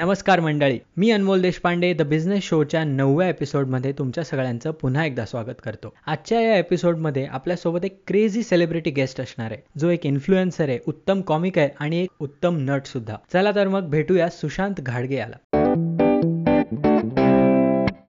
नमस्कार मंडळी मी अनमोल देशपांडे द बिझनेस शोच्या नवव्या एपिसोडमध्ये तुमच्या सगळ्यांचं पुन्हा एकदा स्वागत करतो. आजच्या या एपिसोडमध्ये आपल्यासोबत एक क्रेझी सेलिब्रिटी गेस्ट असणार आहे. जो एक इन्फ्लुएन्सर आहे उत्तम कॉमिक आहे आणि एक उत्तम नट सुद्धा. चला तर मग भेटूया सुशांत घाडगे याला.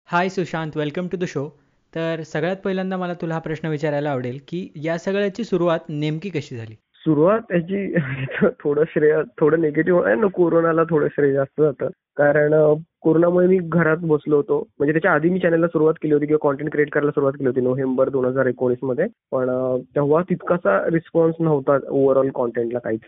Hi Sushant welcome to the show तर सगळ्यात पहिल्यांदा मला तुला हा प्रश्न विचारायला आवडेल की या सगळ्याची सुरुवात नेमकी कशी झाली? सुरुवात त्याची थोडं श्रेय थोडं निगेटिव्ह आहे ना कोरोनाला थोडं श्रेय जास्त जातं. कारण कोरोनामुळे मी घरात बसलो होतो. म्हणजे त्याच्या आधी मी चॅनलला सुरुवात केली होती किंवा कॉन्टेंट क्रिएट करायला सुरुवात केली होती नोव्हेंबर दोन हजार एकोणीसमध्ये पण तेव्हा तितकासा रिस्पॉन्स नव्हता ओव्हरऑल कॉन्टेंटला काहीच.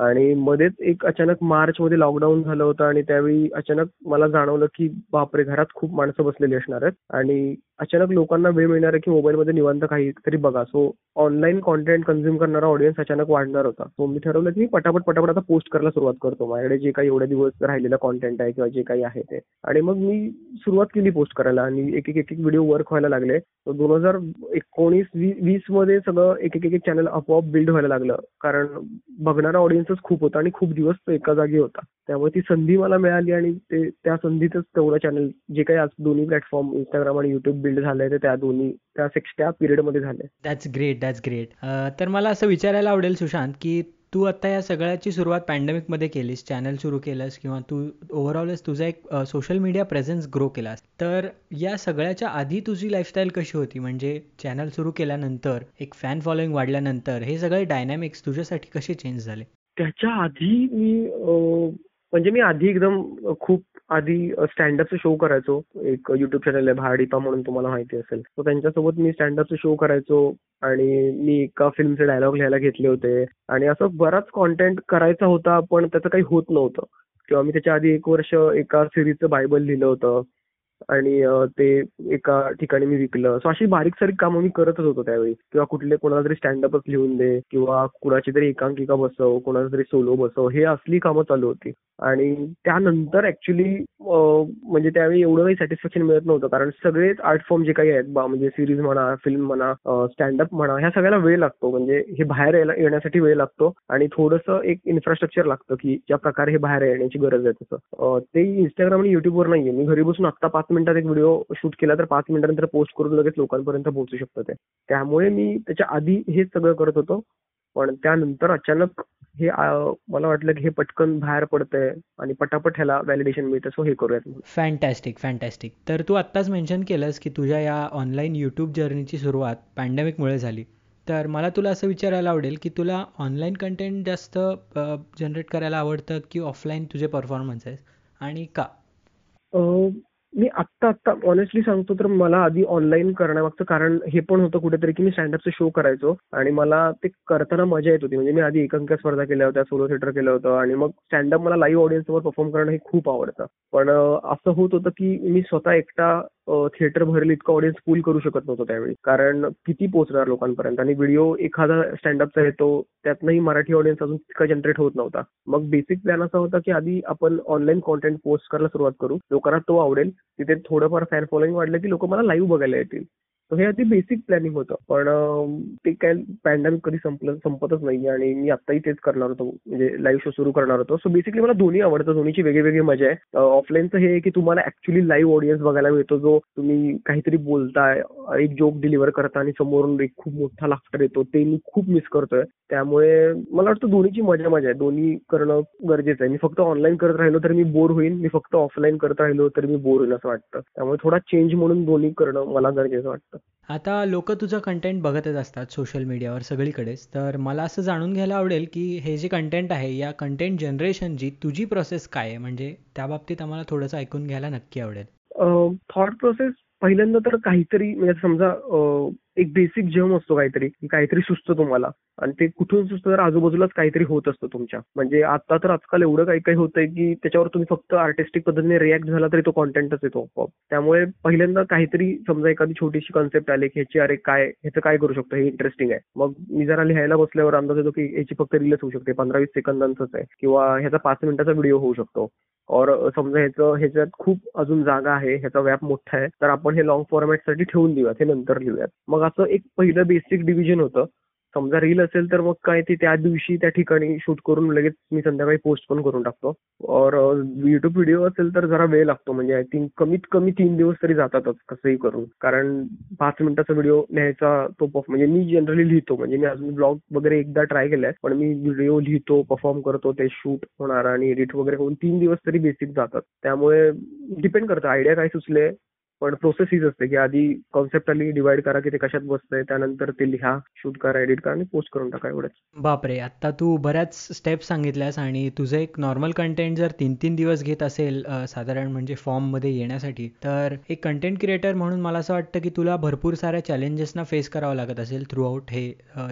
आणि मध्येच एक अचानक मार्च मध्ये लॉकडाऊन झालं होतं आणि त्यावेळी अचानक मला जाणवलं की बापरे घरात खूप माणसं बसलेली असणार आहेत. आणि अचानक लोकांना वेळ मिळणार आहे की मोबाईलमध्ये निवांत काहीतरी बघा. सो ऑनलाईन कॉन्टेंट कन्झ्युम करणारा ऑडियन्स अचानक वाढणार होता. सो मी ठरवलं की मी पटापट पटापट आता पोस्ट करायला सुरुवात करतो. माझ्याकडे जे काही एवढे दिवस राहिलेलं कॉन्टेंट आहे किंवा जे काही आहे ते. आणि मग मी सुरुवात केली पोस्ट करायला आणि एक एक एक व्हिडिओ वर्क व्हायला लागले. दोन हजार एकोणीस वीसमध्ये सगळं एक एक एक चॅनल आपोआप बिल्ड व्हायला लागलं. कारण बघणारा ऑडियन्स ऑडियन्सच खूप होता आणि खूप दिवस तो एका जागी होता. त्यामुळे ती संधी मला मिळाली आणि ते त्या संधीतच तेवढं चॅनल जे काही आज दोन्ही प्लॅटफॉर्म इंस्टाग्राम आणि युट्यूब बिल्ड झालंय ते त्या दोन्ही त्या सेक्स त्या पिरियडमध्ये झाले दॅट्स ग्रेट दॅट्स ग्रेट तर मला असं विचारायला आवडेल सुशांत की तू आता या सगळ्याची सुरुवात पॅन्डेमिकमध्ये केलीस चॅनल सुरू केलंस किंवा तू ओव्हरऑलच तुझा एक सोशल मीडिया प्रेझेन्स ग्रो केलास. तर या सगळ्याच्या आधी तुझी लाईफस्टाईल कशी होती? म्हणजे चॅनल सुरू केल्यानंतर एक फॅन फॉलोईंग वाढल्यानंतर हे सगळे डायनॅमिक्स तुझ्यासाठी कसे चेंज झाले? त्याच्या आधी मी म्हणजे मी आधी एकदम खूप आधी स्टँडअपचे शो करायचो. एक युट्यूब चॅनल आहे भाडीपा म्हणून तुम्हाला माहिती असेल. तर त्यांच्यासोबत मी स्टँडअपचे शो करायचो आणि मी एका फिल्मचे डायलॉग लिहायला घेतले होते. आणि असं बराच कॉन्टेंट करायचा होता पण त्याचं काही होत नव्हतं. किंवा मी त्याच्या आधी एक वर्ष एका सिरीजचं बायबल लिहिलं होतं. आणि ते एका ठिकाणी मी विकलं. सो अशी बारीक सारीक कामं मी करतच होतो त्यावेळी. किंवा कुठले कोणाला तरी स्टँडअपच लिहून दे किंवा कुणाची तरी एकांकिका बसव कोणाचा तरी सोलो बसव हे असली कामं चालू होती. आणि त्यानंतर ऍक्च्युली म्हणजे त्यावेळी एवढं काही सॅटिस्फॅक्शन मिळत नव्हतं. कारण सगळेच आर्ट फॉर्म जे काही आहेत बा म्हणजे सिरीज म्हणा फिल्म म्हणा स्टँडअप म्हणा ह्या सगळ्याला वेळ लागतो. म्हणजे हे बाहेर यायला येण्यासाठी वेळ लागतो. आणि थोडंसं एक इन्फ्रास्ट्रक्चर लागतं की ज्या प्रकारे हे बाहेर येण्याची गरज आहे तसं. ते इंस्टाग्राम आणि युट्यूबवर नाहीये. मी घरी बसून आत्ता पाच मिनिटात एक व्हिडिओ शूट केला तर पाच मिनिटानंतर पोस्ट करून लगेच लोकांपर्यंत पोहोचू शकतं ते. त्यामुळे मी त्याच्या आधी हेच सगळं करत होतो. पण त्यानंतर अचानक हे मला वाटलं की हे पटकन बाहेर पडतंय आणि पटापट ह्याला व्हॅलिडेशन मिळतं सो हे करूयात. फॅन्टॅस्टिक फॅन्टॅस्टिक तर तू आत्ताच मेन्शन केलंस की तुझ्या या ऑनलाईन यूट्यूब जर्नीची सुरुवात पॅन्डेमिकमुळे झाली. तर मला तुला असं विचारायला आवडेल की तुला ऑनलाईन कंटेंट जास्त जनरेट करायला आवडतं की ऑफलाईन तुझे परफॉर्मन्स आहेत? आणि का? मी आत्ता आत्ता ऑनेस्टली सांगतो तर मला आधी ऑनलाईन करण्यामागचं कारण हे पण होतं कुठेतरी की मी स्टँडअपचे शो करायचो आणि मला ते करताना मजा येत होती. म्हणजे मी आधी एकांकिका स्पर्धा केल्या होत्या सोलो थिएटर केलं होतं आणि मग स्टँडअप मला लाईव्ह ऑडियन्सवर परफॉर्म करणं हे खूप आवडतं. पण असं होत होतं की मी स्वतः एकटा थिएटर भरेल इतकं ऑडियन्स पूल करू शकत नव्हतो त्यावेळी. कारण किती पोहोचणार लोकांपर्यंत? आणि व्हिडिओ एखादा स्टँडअपचा येतो त्यातनंही मराठी ऑडियन्स अजून तितका जनरेट होत नव्हता. मग बेसिक प्लॅन असा होता की आधी आपण ऑनलाईन कॉन्टेंट पोस्ट करायला सुरुवात करू. लोकांना तो आवडेल. तिथे थोडंफार फॅन फॉलोईंग वाढलं की लोक मला लाईव्ह बघायला येतील. हे आधी बेसिक प्लॅनिंग होतं. पण ते काय पॅन्डेमिक कधी संपलं संपतच नाही आणि मी आत्ताही तेच करणार होतो. म्हणजे लाईव्ह शो सुरू करणार होतो. सो बेसिकली मला दोन्ही आवडतं. दोन्हीची वेगळी वेगळी मजा आहे. ऑफलाईनचं हे की तुम्हाला ऍक्च्युली लाईव्ह ऑडियन्स बघायला मिळतो. जो तुम्ही काहीतरी बोलताय एक जोक डिलिव्हर करता आणि समोरून एक खूप मोठा लाफ्टर येतो. ते मी खूप मिस करतोय. त्यामुळे मला वाटतं दोन्हीची मजा मजा आहे. दोन्ही करणं गरजेचं आहे. मी फक्त ऑनलाईन करत राहिलो तर मी बोर होईल मी फक्त ऑफलाईन करत राहिलो तर मी बोर होईल असं वाटतं. त्यामुळे थोडा चेंज म्हणून दोन्ही करणं मला गरजेचं वाटतं. आता लोक तुझं कंटेंट बघतच असतात सोशल मीडियावर सगळीकडेच. तर मला असं जाणून घ्यायला आवडेल की हे जे कंटेंट आहे या कंटेंट जनरेशनची तुझी प्रोसेस काय आहे? म्हणजे त्या बाबतीत आम्हाला थोडंसं ऐकून घ्यायला नक्की आवडेल. थॉट प्रोसेस पहिल्यांदा तर काहीतरी म्हणजे समजा एक बेसिक जम असतो काहीतरी काहीतरी सुचतं तुम्हाला. आणि ते कुठून सुचतं? तर आजूबाजूलाच काहीतरी होत असतं तुमच्या. म्हणजे आता तर आजकाल एवढं काही काही होतंय की त्याच्यावर तुम्ही फक्त आर्टिस्टिक पद्धतीने रिॲक्ट झाला तरी तो कॉन्टेंटच येतो आपोआप. त्यामुळे पहिल्यांदा काहीतरी समजा एखादी छोटीशी कॉन्सेप्ट आली की ह्याची अरे काय ह्याचं काय करू शकतो? हे इंटरेस्टिंग आहे. मग मी जरा लिहायला बसल्यावर अंदाज येतो की ह्याची फक्त रीलच होऊ शकते. पंधरा वीस सेकंदांचंच आहे. किंवा ह्याचा पाच मिनिटाचा व्हिडिओ होऊ शकतो. और समजा ह्याचं ह्याच्यात खूप अजून जागा आहे ह्याचा व्याप मोठा आहे तर आपण हे लॉंग फॉर्मॅटसाठी ठेवून देऊयात हे नंतर लिहूयात. मग असं एक पहिलं बेसिक डिव्हिजन होतं. समजा रील असेल तर मग काय ते त्या दिवशी त्या ठिकाणी शूट करून लगेच मी संध्याकाळी पोस्ट पण करून टाकतो. और युट्यूब व्हिडिओ असेल तर जरा वेळ लागतो. म्हणजे आय थिंक कमीत कमी तीन दिवस तरी जातातच कसंही करून. कारण पाच मिनिटाचा व्हिडिओ लिहायचा तो म्हणजे मी जनरली लिहितो. म्हणजे मी अजून ब्लॉग वगैरे एकदा ट्राय केलाय पण मी व्हिडिओ लिहितो परफॉर्म करतो ते शूट होणार आणि एडिट वगैरे होऊन तीन दिवस तरी बेसिक जातात. त्यामुळे डिपेंड करतं. आयडिया काय सुचले पण प्रोसेस हीच असते की आधी कॉन्सेप्ट आली डिवाइड करा की ते कशात बसतंय त्यानंतर ते लिहा शूट करा एडिट करा आणि पोस्ट करून टाका एवढंच. बापरे आता तू बऱ्याच स्टेप्स सांगितल्यास आणि तुझं एक नॉर्मल कंटेंट जर तीन तीन दिवस घेत असेल साधारण म्हणजे फॉर्ममध्ये येण्यासाठी तर एक कंटेंट क्रिएटर म्हणून मला असं वाटतं की तुला भरपूर साऱ्या चॅलेंजेसना फेस करावं लागत असेल थ्रू आउट हे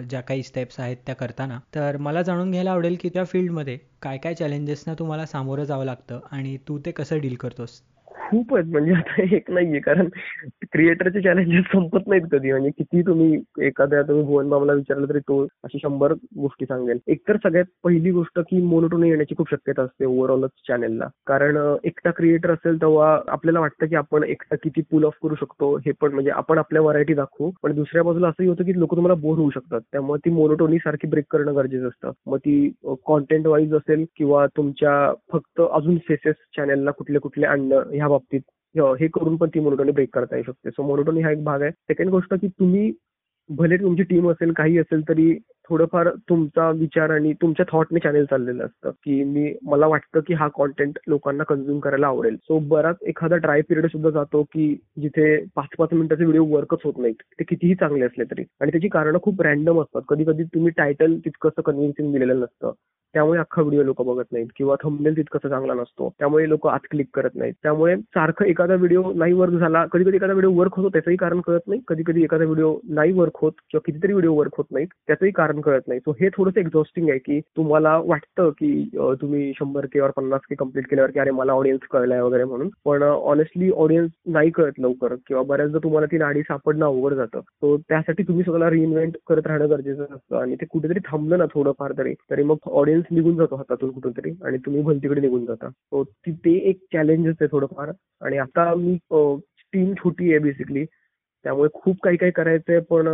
ज्या काही स्टेप्स आहेत त्या करताना. तर मला जाणून घ्यायला आवडेल की त्या फील्डमध्ये काय काय चॅलेंजेसना तुम्हाला सामोरं जावं लागतं आणि तू ते कसं डील करतोस. खूप आहेत म्हणजे आता एक नाहीये कारण क्रिएटरचे चॅलेंजेस संपत नाहीत कधी. म्हणजे किती तुम्ही एखाद्या तुम्ही भुवन बाबाला विचारलं तरी तो अशी शंभर गोष्टी सांगेल. एकतर सगळ्यात पहिली गोष्ट की मोनोटोनी येण्याची खूप शक्यता असते ओव्हरऑलच चॅनेलला कारण एकटा क्रिएटर असेल तेव्हा आपल्याला वाटतं की आपण एकटा किती पुल ऑफ करू शकतो हे पण म्हणजे आपण आपल्या व्हरायटी दाखवू. पण दुसऱ्या बाजूला असंही होतं की लोक तुम्हाला बोर होऊ शकतात. त्यामुळे ती मोनोटोनी सारखी ब्रेक करणं गरजेचं असतं. मग ती कॉन्टेंट वाईज असेल किंवा तुमच्या फक्त अजून फेसेस चॅनेलला कुठले कुठले आणणं ह्या बाबतीत हे करून पण ती मोनोटोनी ब्रेक करता येऊ शकते. सो मोनोटोनी हा एक भाग आहे. सेकंड गोष्ट की तुम्ही भले तुमची टीम असेल काही असेल तरी थोडंफार तुमचा विचार आणि तुमच्या थॉटने चॅनेल चाललेलं असतं. की मी मला वाटतं की हा कॉन्टेंट लोकांना कन्झ्युम करायला आवडेल. सो बराच एखादा ट्राय पिरियड सुद्धा जातो की जिथे पाच पाच मिनिटाचे व्हिडिओ वर्कच होत नाहीत. ते कितीही चांगले असले तरी. आणि त्याची कारणं खूप रॅन्डम असतात. कधी कधी तुम्ही टायटल तितकंसं कन्व्हिन्सिंग दिलेलं नसतं. त्यामुळे अख्खा व्हिडिओ लोक बघत नाहीत किंवा थंबनेल तितकासा चांगला नसतो. त्यामुळे लोक आत क्लिक करत नाहीत. त्यामुळे सारखं एखादा व्हिडिओ नाही वर्क झाला कधी कधी एखादा व्हिडिओ वर्क होतो त्याचंही कारण कळत नाही. कधी कधी एखादा व्हिडिओ नाही वर्क होत किंवा कितीतरी व्हिडिओ वर्क होत नाहीत त्याचंही कारण कळत नाही. सो हे थोडंसं एक्झॉस्टिंग आहे की तुम्हाला वाटतं की तुम्ही शंभर के और पन्नास के कंप्लीट केल्यावर की अरे मला ऑडियन्स कळलाय वगैरे म्हणून. पण ऑनेस्टली ऑडियन्स नाही कळत लवकर किंवा बऱ्याचदा तुम्हाला ती नाडी सापडणं अवघड जातं. सो त्यासाठी तुम्ही स्वतःला रिइन्व्हेंट करत राहणं गरजेचं असतं आणि ते कुठेतरी थांबलं ना थोडंफार तरी तरी मग ऑडियन्स निघून जातो हातातून कुठेतरी आणि तुम्ही भलतीकडे निघून जाता. ते एक चॅलेंजच आहे थोडंफार. आणि आता मी टीम छोटी आहे बेसिकली त्यामुळे खूप काही काही करायचंय पण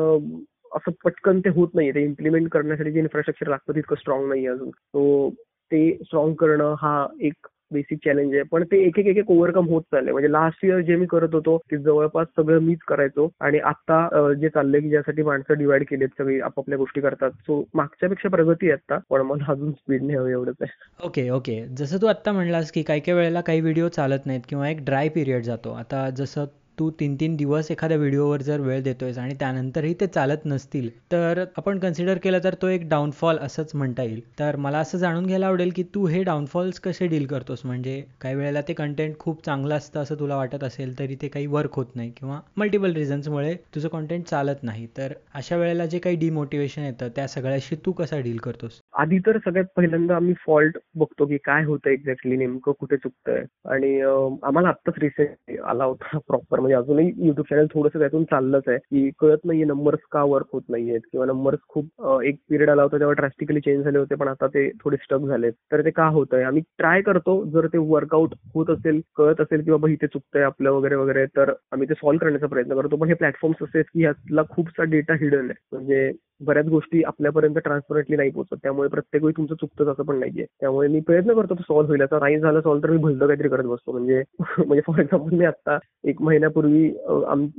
असं पटकन ते होत नाहीये. ते इम्प्लिमेंट करण्यासाठी जे इन्फ्रास्ट्रक्चर लागतं तितकं स्ट्रॉंग नाही अजून. सो ते स्ट्रॉंग करणं हा एक बेसिक चॅलेंज आहे. पण ते एक एक एक ओव्हरकम होत चाललंय. म्हणजे लास्ट इयर जे मी करत होतो ते जवळपास सगळं मीच करायचो. आणि आता जे चाललंय की ज्यासाठी माणसं डिवाइड केलेत सगळी आपापल्या गोष्टी करतात. सो मागच्यापेक्षा प्रगती आहे आता पण मला अजून स्पीड नाही हवी एवढंच आहे. ओके ओके जसं तू आता म्हणलास की काही काही वेळेला काही व्हिडिओ चालत नाहीत किंवा एक ड्राय पिरियड जातो. आता जसं तू तीन तीन दिवस एखाद्या व्हिडिओवर जर वेळ देतोयस आणि त्यानंतरही ते चालत नसतील तर आपण कन्सिडर केलं तर तो एक डाऊनफॉल असंच म्हणता येईल. तर मला असं जाणून घ्यायला आवडेल की तू हे डाऊनफॉल्स कसे डील करतोस? म्हणजे काही वेळेला ते कंटेंट खूप चांगलं असतं असं तुला वाटत असेल तरी ते काही वर्क होत नाही किंवा मल्टिपल रिझन्समुळे तुझं कॉन्टेंट चालत नाही. तर अशा वेळेला जे काही डिमोटिवेशन येतं त्या सगळ्याशी तू कसा डील करतोस? आधी तर सगळ्यात पहिल्यांदा आम्ही फॉल्ट बघतो की काय होतं एक्झॅक्टली नेमकं कुठे चुकतंय. आणि आम्हाला आत्ताच रिसेंट आला होता प्रॉपर म्हणजे अजूनही युट्यूब चॅनल थोडंसं त्यातून चाललंच आहे की कळत नाहीये नंबर्स का वर्क होत नाहीयेत किंवा नंबर्स खूप एक पिरियड आला होता तेव्हा ड्रास्टिकली चेंज झाले होते पण आता ते थोडे स्टक झालेत. तर ते का होत आहे आम्ही ट्राय करतो जर ते वर्कआउट होत असेल कळत असेल की बाबा इथे चुकतंय आपलं वगैरे वगैरे तर आम्ही ते सॉल्व्ह करण्याचा प्रयत्न करतो. पण हे प्लॅटफॉर्म्स असे की ह्यातला खूपसा डेटा हिडन आहे. म्हणजे बऱ्याच गोष्टी आपल्यापर्यंत ट्रान्सपरंटली नाही पोहोचत. त्यामुळे प्रत्येक वेळी तुमचं चुकतं असं पण नाहीये. त्यामुळे मी प्रयत्न करतो सॉल्व्ह होईल आता नाही झालं सॉल्व्ह तर मी भलतं काहीतरी करत बसतो. म्हणजे म्हणजे फॉर एक्झाम्पल मी आता एक महिन्यापूर्वी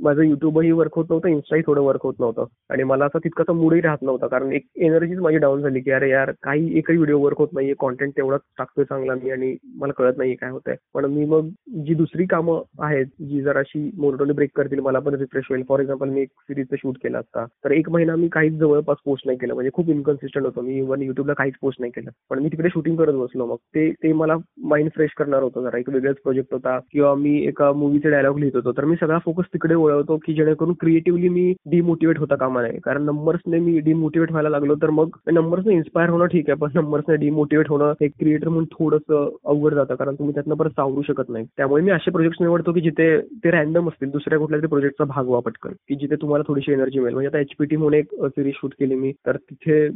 माझं युट्यूबही वर्क होत नव्हतं इन्स्टाही थोडं वर्क होत नव्हतं. आणि मला असं तितकासा मूडही राहत नव्हता. कारण एक एनर्जीच माझी डाऊन झाली की अरे यार काही एकही व्हिडिओ वर्क होत नाहीये. कॉन्टेंट तेवढाच टाकतोय चांगला मी आणि मला कळत नाहीये काय होतंय. पण मी मग जी दुसरी कामं आहेत जी जराशी मोनोटोनी ब्रेक करतील मला पण रिफ्रेश होईल. फॉर एक्झाम्पल मी एक सिरीजचं शूट केलं असता तर एक महिना मी काहीच जवळपास पोस्ट नाही केलं. म्हणजे खूप इन्कन्सिस्टंट होतो. मी इव्हन युट्यूबला काहीच पोस्ट नाही केलं. पण मी तिकडे शूटिंग करत बसलो मग. ते ते मला माइंड फ्रेश करणार होतं जरा. एक वेगळाच प्रोजेक्ट होता. किंवा मी एका मूवीचे डायलॉग लिहित होतो. तर मी सगळा फोकस तिकडे वळवतो की जेणेकरून क्रिएटिव्हली मी डिमोटिवेट होता कामा नये कारण नंबर्सने मी डिमोटिवेट व्हायला लागलो तर मग नंबर्सने इन्स्पायर होणं ठीक आहे. पण नंबर्सने डिमोटिवेट होणं एक क्रिएटर म्हणून थोडंसं अवघड जातं. कारण तुम्ही त्यातनं परत सावरू शकत नाही. त्यामुळे मी असे प्रोजेक्ट निवडतो की जिथे ते रॅन्डम असतील दुसऱ्या कुठल्या तरी प्रोजेक्टचा भाग व्हा पटकन. की जिथे तुम्हाला थोडीशी एनर्जी मिळेल. म्हणजे आता एचपीटी म्हणून एक सिरीज शूट केली मी. तर तिथे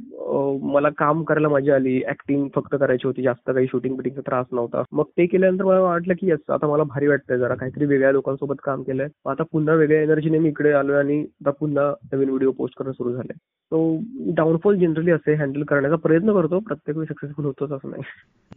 मला काम काम करायला मजा आली. ऍक्टिंग फक्त करायची होती. जास्त काही शूटिंग बिटिंगचा त्रास नव्हता. मग ते केल्यानंतर मला वाटलं की यस आता मला भारी वाटतंय जरा. काहीतरी वेगळ्या लोकांसोबत काम केलंय. आता पुन्हा वेगळ्या एनर्जीने मी इकडे आलोय आणि आता पुन्हा नवीन व्हिडिओ पोस्ट करणं सुरू झालंय. सो डाऊनफॉल जनरली असे हँडल करण्याचा प्रयत्न करतो. प्रत्येक वेळी सक्सेसफुल होतोच असं नाही.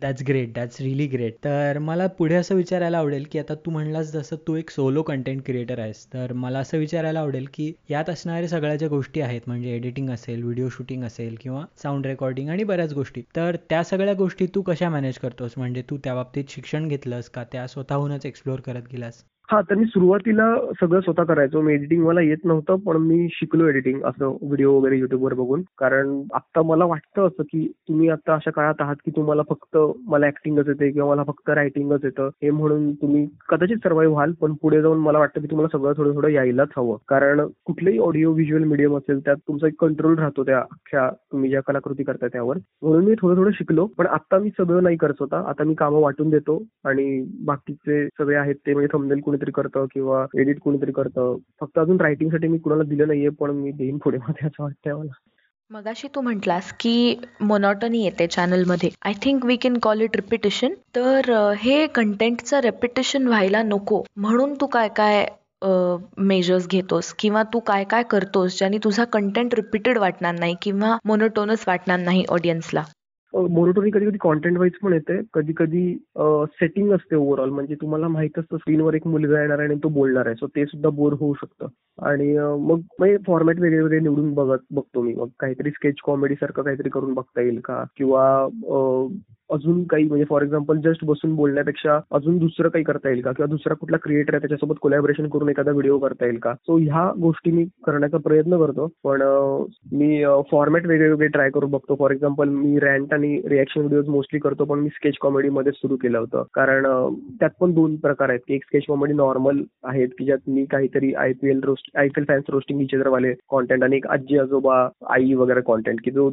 That's great that's really great तर मला पुढे असं विचारायला आवडेल की आता तू म्हणलास जसं तू एक सोलो कंटेंट क्रिएटर आहेस. तर मला असं विचारायला आवडेल की यात असणाऱ्या सगळ्या ज्या गोष्टी आहेत म्हणजे एडिटिंग असेल व्हिडिओ शूटिंग असेल किंवा साऊंड रेकॉर्डिंग आणि बऱ्याच गोष्टी. तर त्या सगळ्या गोष्टी तू कशा मॅनेज करतोस? म्हणजे तू त्या बाबतीत शिक्षण घेतलंस का? त्या स्वतःहूनच एक्सप्लोर करत गेलास? हा तर मी सुरुवातीला सगळं स्वतः करायचो. मी एडिटिंग मला येत नव्हतं पण मी शिकलो एडिटिंग असं व्हिडिओ वगैरे युट्यूबवर बघून. कारण आता मला वाटतं असं की तुम्ही आता अशा काळात आहात की तुम्हाला फक्त मला ऍक्टिंगच येते किंवा मला फक्त रायटिंगच येतं. हे म्हणून तुम्ही कदाचित सर्व्हाइव्ह व्हाल पण पुढे जाऊन मला वाटतं की तुम्हाला सगळं थोडं थोडं यायलाच हवं. कारण कुठलंही ऑडिओ व्हिज्युअल मीडियम असेल त्यात तुमचा एक कंट्रोल राहतो त्या अख्ख्या तुम्ही ज्या कलाकृती करताय त्यावर. म्हणून मी थोडं थोडं शिकलो पण आता मी सगळं नाही करत होता आता मी कामं वाटून देतो आणि बाकीचे सगळे आहेत ते म्हणजे समजेल कोणीतरी करतं किंवा एडिट कोणीतरी करतं. फक्त अजून रायटिंगसाठी मी कुणाला दिलं नाहीये पण मी देईन पुढे मध्ये असं वाटतंय मला. मगाशी तू म्हटलास की मोनॉटनी येते चॅनलमध्ये I think we can call it repetition तर हे कंटेंटचं रेपिटेशन व्हायला नको. म्हणून तू काय काय मेजर्स घेतोस? किंवा तू काय काय करतोस ज्याने तुझा कंटेंट रिपीटेड वाटणार नाही किंवा मोनोटोनस वाटणार नाही ऑडियन्सला मोनोटोनी कधी कधी कॉन्टेंट वाईज पण येते. कधी कधी सेटिंग असते ओव्हरऑल म्हणजे तुम्हाला माहीत असतं स्क्रीनवर एक मुलगा येणार आहे आणि तो बोलणार आहे. सो ते सुद्धा बोर होऊ शकतं. आणि मग म्हणजे फॉर्मॅट वेगळे वेगळे निवडून बघत बघतो मी. मग काहीतरी स्केच कॉमेडी सारखं काहीतरी करून बघता येईल का? किंवा अजून काही म्हणजे फॉर एक्झाम्पल जस्ट बसून बोलण्यापेक्षा अजून दुसरं काही करता येईल का? किंवा दुसरा कुठला क्रिएटर आहे त्याच्यासोबत कोलॅबरेशन करून एखादा व्हिडिओ करता येईल का? सो ह्या गोष्टी मी करण्याचा प्रयत्न करतो. पण मी फॉर्मॅट वेगळे वेगळे ट्राय करून बघतो. फॉर एक्झाम्पल मी रॅन्ट आणि रिॲक्शन व्हिडिओज मोस्टली करतो पण मी स्केच कॉमेडी मध्ये सुरू केलं होतं. कारण त्यात पण दोन प्रकार आहेत. की एक स्केच कॉमेडी नॉर्मल आहेत की ज्यात मी काहीतरी IPL roast IPL fans roasting वाले कॉन्टेंट आणि एक आजी आजोबा आई वगैरे कॉन्टेंट की जो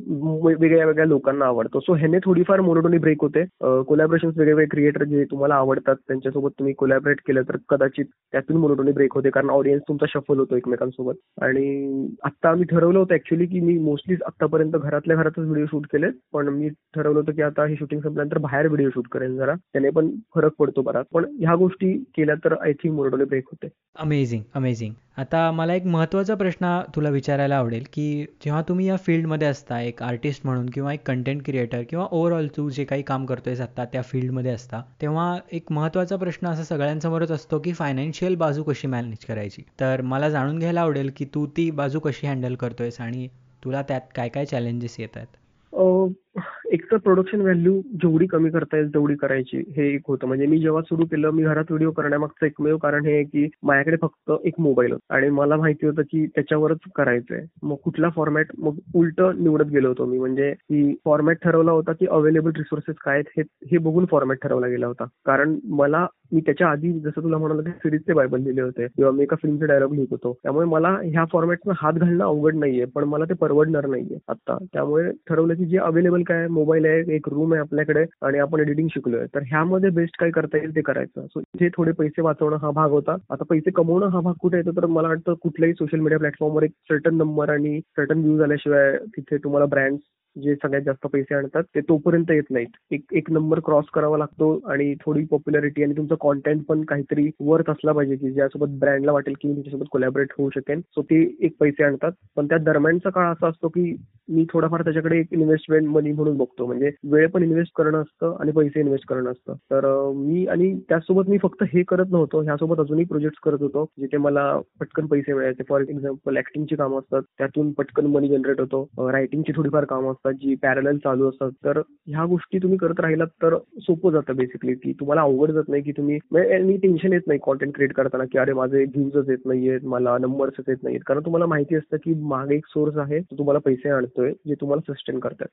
वेगळ्या वेगळ्या लोकांना आवडतो. सो ह्याने थोडीफार मोनोटोनी ब्रेक होते. कोलॅबरेशन वेगवेगळे क्रिएटर जे तुम्हाला आवडतात त्यांच्यासोबत तुम्ही कोलॅबरेट केलं तर कदाचित त्यातून मोनोटोनी ब्रेक होते कारण ऑडियन्स तुमचा शफल होतो एकमेकांसोबत. आणि आता आम्ही ठरवलं होतं ऍक्च्युली की मी मोस्टली आतापर्यंत घरातल्या घरातच व्हिडिओ शूट केले पण मी ठरवलं होतं की आता हे शूटिंग संपल्यानंतर बाहेर व्हिडिओ शूट करेन जरा. त्याने पण फरक पडतो बराच. पण ह्या गोष्टी केल्या तर आय थिंक मोनोटोनी ब्रेक होते. अमेझिंग अमेझिंग आता मला एक महत्त्वाचा प्रश्न तुला विचारायला आवडेल की जेव्हा तुम्ही या फील्डमध्ये असता एक आर्टिस्ट म्हणून किंवा एक कंटेंट क्रिएटर किंवा ओव्हरऑल तू जे काही काम करतोयस आता त्या फील्डमध्ये असता तेव्हा एक महत्त्वाचा प्रश्न असा सगळ्यांसमोरच असतो की फायनान्शियल बाजू कशी मॅनेज करायची? तर मला जाणून घ्यायला आवडेल की तू ती बाजू कशी हँडल करतोयस आणि तुला त्यात काय काय चॅलेंजेस येत आहेत एक तर प्रोडक्शन व्हॅल्यू जेवढी कमी करता येईल तेवढी करायची हे एक होतं. म्हणजे मी जेव्हा सुरू केलं मी घरात व्हिडिओ करण्यामागचं एकमेव कारण हे की माझ्याकडे फक्त एक मोबाईल होता. आणि मला माहिती होतं की त्याच्यावरच करायचंय. मग कुठला फॉर्मॅट मग उलट निवडत गेलो होतो मी. म्हणजे की फॉर्मॅट ठरवला होता की अवेलेबल रिसोर्सेस काय आहेत हे बघून फॉर्मॅट ठरवला गेला होता. कारण मला मी त्याच्या आधी जसं तुला म्हणाल की सिरीजचे बायबल लिहिले होते. किंवा मी एका फिल्मचे डायलॉग लिहित होतो. त्यामुळे मला ह्या फॉर्मॅटनं हात घालणं अवघड नाहीये पण मला ते परवडणार नाहीये आता त्यामुळे ठरवलं की जे अवेलेबल काय मोबाईल आहे एक रूम आहे आपल्याकडे आणि आपण एडिटिंग शिकलोय. तर ह्यामध्ये बेस्ट काय करता येईल ते करायचं. सो इथे थोडे पैसे वाचवणं हा भाग होता. आता पैसे कमवणं हा भाग कुठे येतो? तर मला वाटतं कुठल्याही सोशल मीडिया प्लॅटफॉर्मवर एक सर्टन नंबर आणि सर्टन व्ह्यूज आल्याशिवाय तिथे तुम्हाला ब्रँड जे सगळ्यात जास्त पैसे आणतात ते तोपर्यंत येत नाहीत. एक एक नंबर क्रॉस करावा लागतो आणि थोडी पॉप्युलॅरिटी आणि तुमचं कॉन्टेंट पण काहीतरी वर्थ असला पाहिजे की ज्यासोबत ब्रँडला वाटेल की मी त्याच्यासोबत कोलॅबरेट होऊ शकेन सो ते एक पैसे आणतात. पण त्या दरम्यानचा काळ असा असतो की मी थोडाफार त्याच्याकडे एक इन्व्हेस्टमेंट मनी म्हणून बघतो. म्हणजे वेळ पण इन्व्हेस्ट करणं असतं आणि पैसे इन्व्हेस्ट करणं असतं. तर मी आणि त्यासोबत मी फक्त हे करत नव्हतो. ह्यासोबत अजूनही प्रोजेक्ट करत होतो जिथे मला पटकन पैसे मिळायचे. फॉर एक्झाम्पल ऍक्टिंगची कामं असतात त्यातून पटकन मनी जनरेट होतो. रायटिंगची थोडीफार कामं असतात जी पॅरल चालू असतात. तर ह्या गोष्टी तुम्ही करत राहिलात तर सोपं जातं बेसिकली की तुम्हाला अवघड जात नाही की तुम्ही म्हणजे मी टेन्शन येत नाही कॉन्टेंट क्रिएट करताना की अरे माझे व्ह्यूजच येत नाहीयेत मला नंबर्सच येत नाहीत कारण तुम्हाला माहिती असतं की मागे एक सोर्स आहे तो तुम्हाला पैसे आणतोय जे तुम्हाला सस्टेन करतात.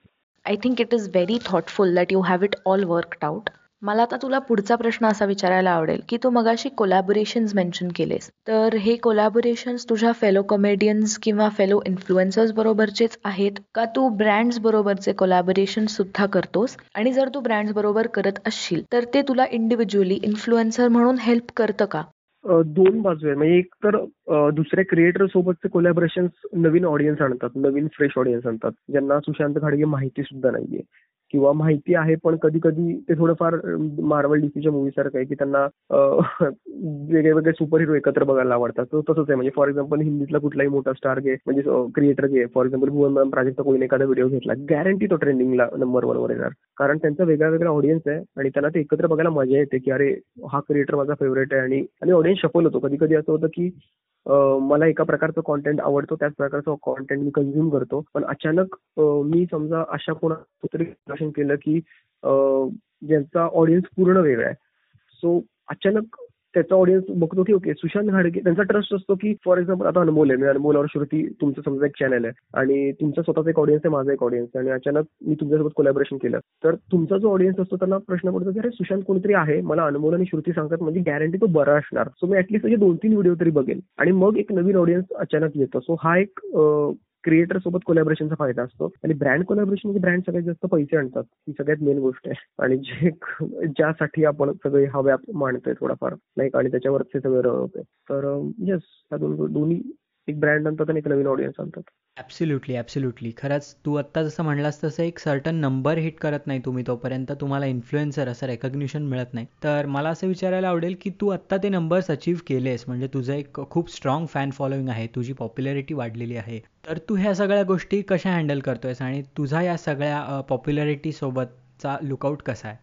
I think it is very thoughtful that you have it all worked out मला आता तुला पुढचा प्रश्न असा विचारायला आवडेल की तू मगाशी कोलॅबोरेशन्स मेन्शन केलेस. तर हे कोलॅबोरेशन्स तुझ्या फेलो कॉमेडियन्स किंवा फेलो इन्फ्लुएन्सर्स बरोबरचेच आहेत का तू ब्रँड्स बरोबरचे कोलॅबोरेशन सुद्धा करतोस? आणि जर तू ब्रँड्स बरोबर करत असशील तर ते तुला इंडिव्हिज्युअली इन्फ्लुएन्सर म्हणून हेल्प करतं का? दोन बाजू आहे म्हणजे एक तर दुसऱ्या क्रिएटर सोबतचे कोलॅबरेशन नवीन ऑडियन्स आणतात नवीन फ्रेश ऑडियन्स आणतात ज्यांना सुशांत घाडगे माहिती सुद्धा नाहीये. किंवा माहिती आहे पण कधी कधी ते थोडंफार मार्वल डीसीच्या मूवी सारखं आहे की त्यांना वेगळे वेगळे सुपर हिरो एकत्र बघायला आवडतात. तो तसंच आहे. म्हणजे फॉर एक्झाम्पल हिंदीतला कुठलाही मोठा स्टार घे म्हणजे क्रिएटर घे. फॉर एक्झाम्पल भुवन प्राजक्ता कोणी एखादा व्हिडिओ घेतला गॅरंटी तो ट्रेंडिंगला नंबर वन वर येणार. कारण त्यांचा वेगळा वेगळा ऑडियन्स आहे आणि त्यांना ते एकत्र बघायला मजा येते की अरे हा क्रिएटर माझा फेवरेट आहे. आणि आणि ऑडियन्स शफल होतो. कधी कधी असं होतं की मला एका प्रकारचं कॉन्टेंट आवडतो त्याच प्रकारचं कॉन्टेंट मी कन्झ्युम करतो. पण अचानक मी समजा अशा कोणा तरी केलं की ज्यांचा ऑडियन्स पूर्ण वेगळा आहे. सो अचानक त्याचा ऑडियन्स बघतो की ओके सुशांत घाडगे त्यांचा ट्रस्ट असतो की फॉर एक्झाम्पल आता अनमोल आहे. मी अनमोलवर श्रुती तुमचं समजा एक चॅनल आहे. आणि तुमचा स्वतःचा एक ऑडियन्स आहे माझा एक ऑडियन्स आणि अचानक मी तुमच्यासोबत कोलॅबरेशन केलं. तर तुमचा जो ऑडियन्स असतो त्यांना प्रश्न पडतो की अरे सुशांत कोणीतरी आहे? मला अनमोल आणि श्रुती सांगतात म्हणजे गॅरंटी तो बरा असणार. सो मी ऍटलीस्ट दोन तीन व्हिडिओ तरी बघेन. आणि मग एक नवीन ऑडियन्स अचानक येतो. सो हा एक क्रिएटर सोबत कोलॅबरेशनचा फायदा असतो. आणि ब्रँड कोलॅबरेशन म्हणजे ब्रँड सगळ्यात जास्त पैसे आणतात. ही सगळ्यात मेन गोष्ट आहे. आणि जे ज्यासाठी आपण सगळे हा व्याप मांडतोय थोडाफार. नाही आणि त्याच्यावर ते सगळं तर येस ह्या दोन दोन्ही एक ब्रँड आणतात आणि एक नवीन ऑडियन्स आणतात. ॲब्सोल्युटली ॲब्सोल्युटली खरंच तू आत्ता जसं म्हणलास तसं एक सर्टन नंबर हिट करत नाही तुम्ही तोपर्यंत. तुम्हाला इन्फ्लुएन्सर असं रेकग्निशन मिळत नाही. तर मला असं विचारायला आवडेल की तू आत्ता ते नंबर्स अचीव्ह केलेस म्हणजे तुझं एक खूप स्ट्रॉंग फॅन फॉलोईंग आहे तुझी पॉप्युलॅरिटी वाढलेली आहे. तर तू ह्या सगळ्या गोष्टी कशा हँडल करतोयस आणि तुझा या सगळ्या पॉप्युलॅरिटी सोबतचा लुकआउट कसा आहे?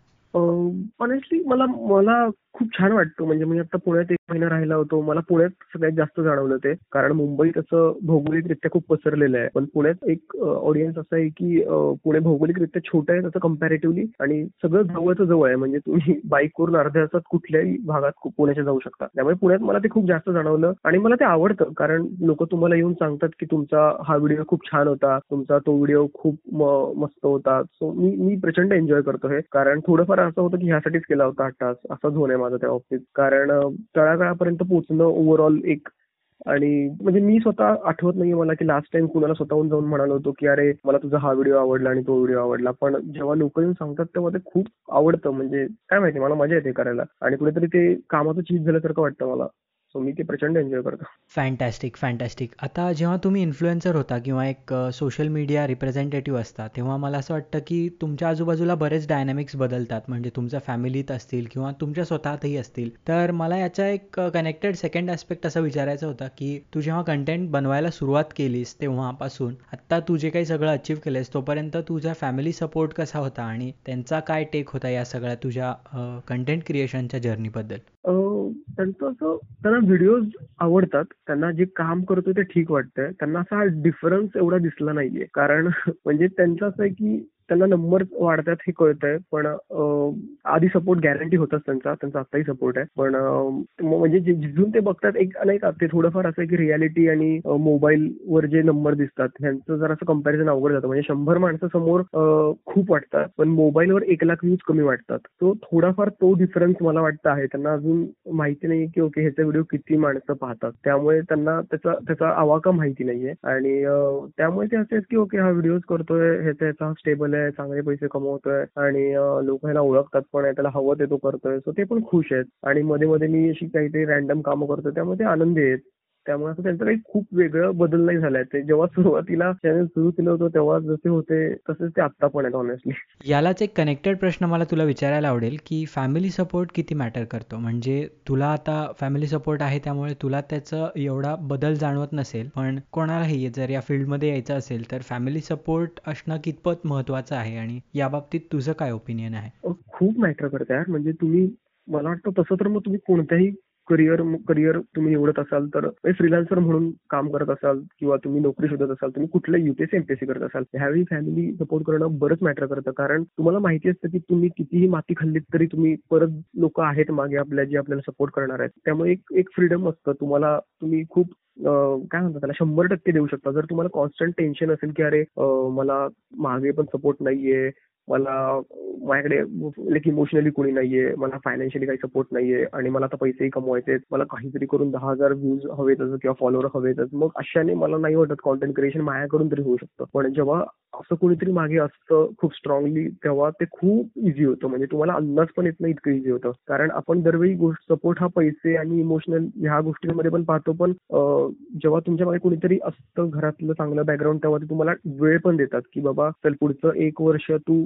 ऑनेस्टली मला मला खूप छान वाटतो. म्हणजे मी आता पुण्यात एक महिना राहिला होतो. मला पुण्यात सगळ्यात जास्त जाणवलं ते. कारण मुंबईत असं भौगोलिकरित्या खूप पसरलेलं आहे. पण पुण्यात एक ऑडियन्स असं आहे की पुणे भौगोलिकरित्या छोटं आहे तसं कम्पॅरेटिव्हली आणि सगळं जवळचं जवळ आहे. म्हणजे तुम्ही बाईकवरून अर्ध्या तासात कुठल्याही भागात पुण्याच्या जाऊ शकता. त्यामुळे पुण्यात मला ते खूप जास्त जाणवलं आणि मला ते आवडतं. कारण लोक तुम्हाला येऊन सांगतात की तुमचा हा व्हिडिओ खूप छान होता. तुमचा तो व्हिडिओ खूप मस्त होता. सो मी मी प्रचंड एन्जॉय करतो हे. कारण थोडंफार असं होतं की ह्यासाठीच केला होता हा तास असा झोन आहे माझं त्या बाबतीत कारण तळागाळापर्यंत पोहोचणं ओव्हरऑल एक आणि म्हणजे मी स्वतः आठवत नाही मला की लास्ट टाइम कुणाला स्वतःहून जाऊन म्हणालो होतो की अरे मला तुझा हा व्हिडिओ आवडला आणि तो व्हिडिओ आवडला. पण जेव्हा लोक येऊन सांगतात तेव्हा ते खूप आवडतं. म्हणजे काय माहिती मला मजा येते करायला. आणि कुठेतरी ते कामाचं चीज झाल्यासारखं वाटतं मला. सो मी ते प्रचंड एन्जॉय करतो. फॅन्टॅस्टिक फॅन्टॅस्टिक आता जेव्हा तुम्ही इन्फ्लुएन्सर होता किंवा एक सोशल मीडिया रिप्रेझेंटेटिव्ह असता तेव्हा मला असं वाटतं की तुमच्या आजूबाजूला बरेच डायनॅमिक्स बदलतात. म्हणजे तुमच्या फॅमिलीत असतील किंवा तुमच्या स्वतःतही असतील. तर मला याचा एक कनेक्टेड सेकंड ॲस्पेक्ट असं विचारायचं होतं की तू जेव्हा कंटेंट बनवायला सुरुवात केलीस तेव्हापासून आत्ता तू जे काही सगळं अचीव्ह केलंस तोपर्यंत तुझा फॅमिली सपोर्ट कसा होता आणि त्यांचा काय टेक होता या सगळ्या तुझ्या कंटेंट क्रिएशनच्या जर्नीबद्दल त्यांचं असं त्यांना व्हिडिओज आवडतात त्यांना जे काम करतोय ते ठीक वाटतंय. त्यांना असा डिफरन्स एवढा दिसला नाहीये. कारण म्हणजे त्यांचं असं आहे की त्यांना नंबर वाढतात हे कळतंय पण आधी सपोर्ट गॅरंटी होताच त्यांचा त्यांचा आताही सपोर्ट आहे. पण म्हणजे जिथून ते बघतात एक नाही का ते थोडंफार असं की रियालिटी आणि मोबाईल वर जे नंबर दिसतात ह्यांचं जर असं कंपॅरिझन अवघड जातं. म्हणजे शंभर माणसं समोर खूप वाटतात पण मोबाईलवर एक लाख व्ह्यूज कमी वाटतात. तो थोडाफार तो डिफरन्स मला वाटतं आहे. त्यांना अजून माहिती नाही की ओके ह्याचा व्हिडिओ किती माणसं पाहतात. त्यामुळे त्यांना त्याचा त्याचा आवाका माहिती नाहीये. आणि त्यामुळे ते असे की ओके हा व्हिडिओज करतोय ह्याचा ह्याचा स्टेबल आहे चांगले पैसे कमवतोय आणि लोक ह्याला ओळखतात पण त्याला हवं ते तो करतोय. सो ते पण खुश आहेत. आणि मध्ये मध्ये मी अशी काहीतरी रॅन्डम कामं करतोय त्यामुळे ते आनंदी आहेत. त्यामुळे असं त्यांचं काही खूप वेगळं बदल नाही झालाय. ते जेव्हा सुरुवातीला चॅनल सुरू केलं होतं तेव्हा जसे होते तसेच ते आत्ता पण आहेत ऑनेस्टली यालाच एक कनेक्टेड प्रश्न मला तुला विचारायला आवडेल की फॅमिली सपोर्ट किती मॅटर करतो? म्हणजे तुला आता फॅमिली सपोर्ट आहे त्यामुळे तुला त्याचं एवढा बदल जाणवत नसेल पण कोणालाही जर या फील्डमध्ये यायचं असेल तर फॅमिली सपोर्ट असणं कितपत महत्वाचं आहे आणि या बाबतीत तुझं काय ओपिनियन आहे? खूप मॅटर करत यार. म्हणजे तुम्ही मला वाटतं तसं तर मग तुम्ही कोणत्याही करिअर करिअर तुम्ही निवडत असाल तर म्हणजे फ्रीलान्सर म्हणून काम करत असाल किंवा तुम्ही नोकरी शोधत असाल तुम्ही कुठल्या युपीएससी एमपीएससी करत असाल ह्यावेळी फॅमिली सपोर्ट करणं बरंच मॅटर करतं. कारण तुम्हाला माहिती असतं की तुम्ही कितीही माती खाल्लीत तरी तुम्ही परत लोक आहेत मागे आपल्या जे आपल्याला सपोर्ट करणार आहेत. त्यामुळे एक एक फ्रीडम असतं. तुम्हाला तुम्ही खूप काय म्हणतात त्याला शंभर टक्के देऊ शकता. जर तुम्हाला कॉन्स्टंट टेन्शन असेल की अरे मला मागे पण सपोर्ट नाहीये मला माझ्याकडे लाईक इमोशनली कोणी नाहीये मला फायनान्शियली काही सपोर्ट नाहीये आणि मला आता पैसेही कमवायचे मला काहीतरी करून दहा हजार व्ह्यूज हवेतच किंवा फॉलोअर हवेतच मग अशाने मला नाही वाटत कॉन्टेंट क्रिएशन माझ्याकडून तरी होऊ शकतं. पण जेव्हा असं कोणीतरी मागे असतं खूप स्ट्रॉंगली तेव्हा ते खूप इझी होतं. म्हणजे तुम्हाला अंदाज पण येत नाही इतकं इझी होतं. कारण आपण दरवेळी गोष्ट सपोर्ट हा पैसे आणि इमोशनल ह्या गोष्टींमध्ये पण पाहतो. पण जेव्हा तुमच्या मागे कोणीतरी असतं घरातलं चांगलं बॅकग्राऊंड तेव्हा ते तुम्हाला वेळ पण देतात की बाबा चल पुढचं एक वर्ष तू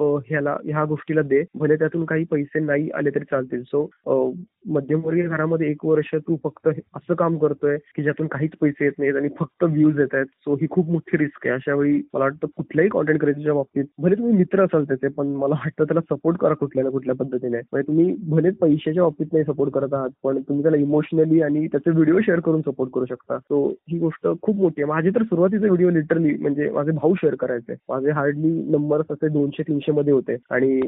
ह्याला ह्या गोष्टीला दे. भले त्यातून काही पैसे नाही आले तरी चालतील. सो मध्यमवर्गीय घरामध्ये एक वर्ष तू फक्त असं काम करतोय की ज्यातून काहीच पैसे येत नाहीत आणि फक्त व्ह्यूज येत आहेत. सो ही खूप मोठी रिस्क आहे. अशा वेळी मला वाटतं कुठल्याही कॉन्टेंट क्रिएटरच्या बाबतीत भले तुम्ही मित्र असाल त्याचे पण मला वाटतं त्याला सपोर्ट करा कुठल्या ना कुठल्या पद्धतीने. म्हणजे तुम्ही भले पैशाच्या बाबतीत नाही सपोर्ट करत आहात पण तुम्ही त्याला इमोशनली आणि त्याचे व्हिडिओ शेअर करून सपोर्ट करू शकता. सो ही गोष्ट खूप मोठी आहे. माझी तर सुरुवातीचे व्हिडिओ लिटरली म्हणजे माझे भाऊ शेअर करायचे. माझे हार्डली नंबर्स असे दोनशे तीनशे मध्ये होते. आणि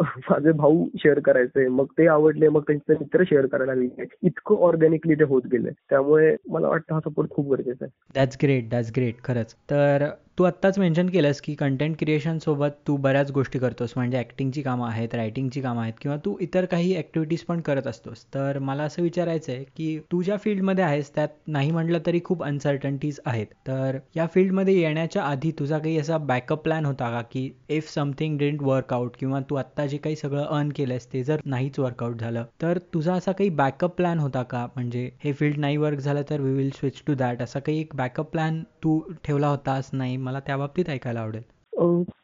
माझे भाऊ शेअर करायचे. मग ते आवडले मग त्यांचे मित्र शेअर करायला लागले. इतकं ऑर्गॅनिकली ते होत गेले. त्यामुळे मला वाटतं हा सपोर्ट खूप गरजेचा आहे. दॅट्स ग्रेट दॅट्स ग्रेट खरंच. तर तू आत्ताच मेन्शन केलंस की कंटेंट क्रिएशनसोबत तू बऱ्याच गोष्टी करतोस. म्हणजे ॲक्टिंगची कामं आहेत रायटिंगची कामं आहेत किंवा तू इतर काही ॲक्टिव्हिटीज पण करत असतोस. तर मला असं विचारायचं आहे की तू ज्या फील्डमध्ये आहेस त्यात नाही म्हटलं तरी खूप अनसर्टन्टीज आहेत. तर या फील्डमध्ये येण्याच्या आधी तुझा काही असा बॅकअप प्लॅन होता का? की इफ समथिंग डिंट वर्कआउट किंवा तू आत्ता जे काही सगळं अर्न केलंस ते जर नाहीच वर्कआउट झालं तर तुझा असा काही बॅकअप प्लॅन होता का? म्हणजे हे फील्ड नाही वर्क झालं तर we will switch to that असा काही एक बॅकअप प्लॅन तू ठेवला होतास? नाही मला त्या बाबतीत ऐकायला आवडेल.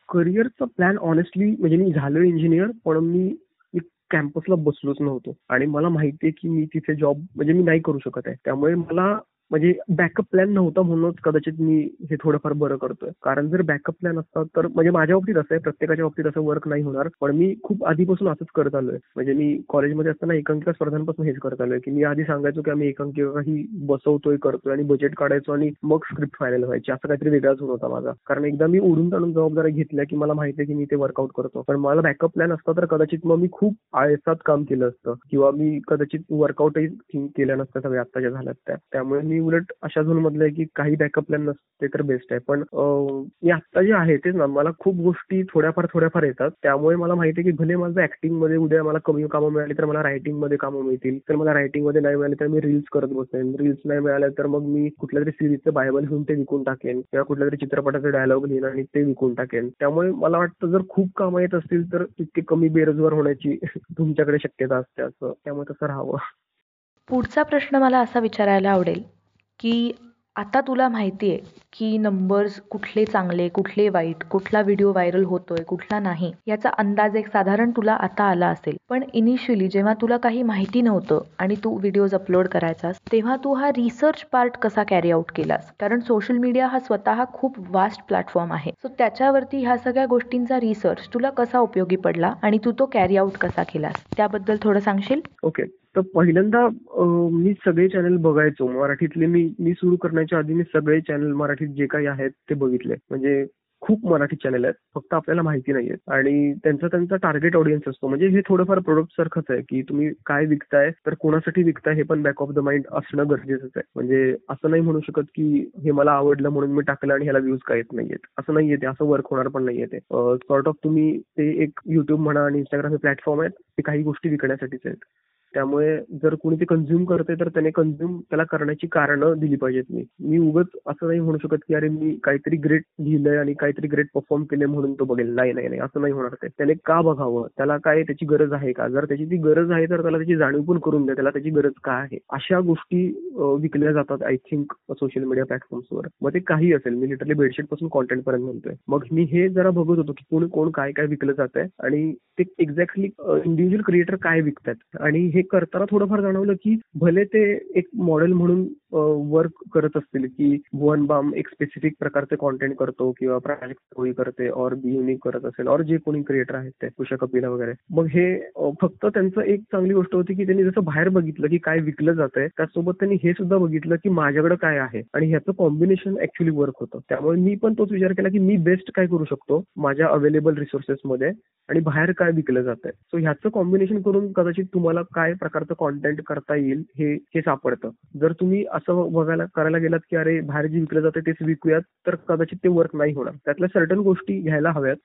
करिअरचा प्लॅन ऑनेस्टली म्हणजे मी झालो इंजिनियर पण मी कॅम्पसला बसलोच नव्हतो. आणि मला माहितीये की मी तिथे जॉब म्हणजे मी नाही करू शकत आहे. त्यामुळे मला म्हणजे बॅकअप प्लॅन नव्हता म्हणूनच कदाचित मी हे थोडंफार बरं करतोय. कारण जर बॅकअप प्लॅन असतात तर म्हणजे माझ्या बाबतीत असं आहे प्रत्येकाच्या बाबतीत असं वर्क नाही होणार. पण मी खूप आधीपासून असंच करत आलोय. म्हणजे मी कॉलेजमध्ये असताना एकांकिका स्पर्धांपासून हेच करत आलोय की मी आधी सांगायचो की आम्ही एकांकिका ही बसवतोय करतोय आणि बजेट काढायचो आणि मग स्क्रिप्ट फायनल व्हायची. असं काहीतरी वेगळाच होत होता माझा. कारण एकदा मी उडून ताणून जबाबदारी घेतल्या की मला माहिती आहे की मी ते वर्कआउट करतो. पण मला बॅकअप प्लॅन असता तर कदाचित मग मी खूप आळसात काम केलं असतं. किंवा मी कदाचित वर्कआउटही केलं नसतं सगळ्या आत्ताच्या झाल्यात त्या. त्यामुळे मी उलट अशा झोन मधलं आहे की काही बॅकअप प्लॅन नसते तर बेस्ट आहे. पण आता जे आहे तेच ना मला खूप गोष्टी थोड्याफार थोड्याफार येतात. त्यामुळे मला माहिती आहे की भले माझं ऍक्टिंगमध्ये उद्या मला कमी कामं मिळाली तर मला रायटिंगमध्ये कामं मिळतील. तर मला रायटिंगमध्ये नाही मिळाले तर मी रील्स करत बसेन. रील्स नाही मिळाले तर मग मी कुठल्या तरी सिरीजचं बायबल घेऊन ते विकून टाकेन. किंवा कुठल्या तरी चित्रपटाचे डायलॉग लिहिन आणि ते विकून टाकेन. त्यामुळे मला वाटतं जर खूप कामं येत असतील तर तितके कमी बेरोजगार होण्याची तुमच्याकडे शक्यता असते असं. त्यामुळे तसं राहावं. पुढचा प्रश्न मला असा विचारायला आवडेल. की आता तुला माहिती आहे की नंबर्स कुठले चांगले कुठले वाईट कुठला व्हिडिओ व्हायरल होतोय कुठला नाही याचा अंदाज एक साधारण तुला आता आला असेल. पण इनिशियली जेव्हा तुला काही माहिती नव्हतं आणि तू व्हिडिओज अपलोड करायचास तेव्हा तू हा रिसर्च पार्ट कसा कॅरी आउट केलास? कारण सोशल मीडिया हा स्वतः खूप वास्ट प्लॅटफॉर्म आहे. सो त्याच्यावरती ह्या सगळ्या गोष्टींचा रिसर्च तुला कसा उपयोगी पडला आणि तू तो कॅरी आउट कसा केलास? त्याबद्दल थोडं सांगशील? ओके तर पहिल्यांदा मी सगळे चॅनल बघायचो. मराठीतले मी मी सुरू करण्याच्या आधी मी सगळे चॅनल मराठीत जे काही आहेत ते बघितले. म्हणजे खूप मराठी चॅनल आहेत. फक्त आपल्याला माहिती नाहीयेत. आणि त्यांचा त्यांचा टार्गेट ऑडियन्स असतो. म्हणजे हे थोडंफार प्रोडक्ट सारखंच आहे की तुम्ही काय विकताय तर कोणासाठी विकताय हे पण बॅक ऑफ द माइंड असणं गरजेचंच आहे. म्हणजे असं नाही म्हणू शकत की हे मला आवडलं म्हणून मी टाकलं आणि ह्याला व्ह्यूज काय येत नाहीयेत. असं नाहीये ते. असं वर्क होणार पण नाहीये ते. सॉर्ट ऑफ तुम्ही ते एक युट्यूब म्हणा आणि इंस्टाग्राम हे प्लॅटफॉर्म आहेत ते काही गोष्टी विकण्यासाठीच आहेत. त्यामुळे जर कोणी ते कन्झ्युम करते तर त्याने कन्झ्युम त्याला करण्याची कारणं दिली पाहिजेत. मी मी उगत असं नाही म्हणू शकत की अरे मी काहीतरी ग्रेट लिहिलंय आणि काहीतरी ग्रेट परफॉर्म केले म्हणून तो बघेल. नाही नाही नाही असं नाही होणार ते. त्याने का बघावं? त्याला काय त्याची गरज आहे का? जर त्याची ती गरज आहे तर त्याला त्याची जाणीव पण करून द्या. त्याला त्याची गरज काय आहे? अशा गोष्टी विकल्या जातात आय थिंक सोशल मीडिया प्लॅटफॉर्म्सवर मग ते काही असेल. मी लिटरली बेडशीटपासून कॉन्टेंट पर्यंत म्हणतोय. मग मी हे जरा बघत होतो की कोण कोण काय काय विकलं जात आहे आणि ते एक्झॅक्टली इंडिव्हिज्युअल क्रिएटर काय विकतात? आणि हे करताना थोडंफार जाणवलं की भले ते एक मॉडेल म्हणून वर्क करत असतील की भुवन बाम एक स्पेसिफिक प्रकारचे कॉन्टेंट करतो किंवा प्राजक्त होळी करते और बी युनिक करत असेल और जे कोणी क्रिएटर आहेत ते कुशा कपिला वगैरे. मग हे फक्त त्यांचं एक चांगली गोष्ट होती की त्यांनी जसं बाहेर बघितलं की काय विकलं जात आहे त्यासोबत त्यांनी हे सुद्धा बघितलं की माझ्याकडे काय आहे आणि ह्याचं कॉम्बिनेशन ऍक्च्युली वर्क होतं. त्यामुळे मी पण तोच विचार केला की मी बेस्ट काय करू शकतो माझ्या अवेलेबल रिसोर्सेसमध्ये आणि बाहेर काय विकलं जात आहे सो ह्याचं कॉम्बिनेशन करून कदाचित तुम्हाला काय प्रकारचं कॉन्टेंट करता येईल हे हे सापडतं. जर तुम्ही असं बघायला करायला गेलात की अरे बाहेर जे जाते तेच विकूयात तर कदाचित ते वर्क नाही होणार. त्यातल्या सर्टन गोष्टी घ्यायला हव्यात.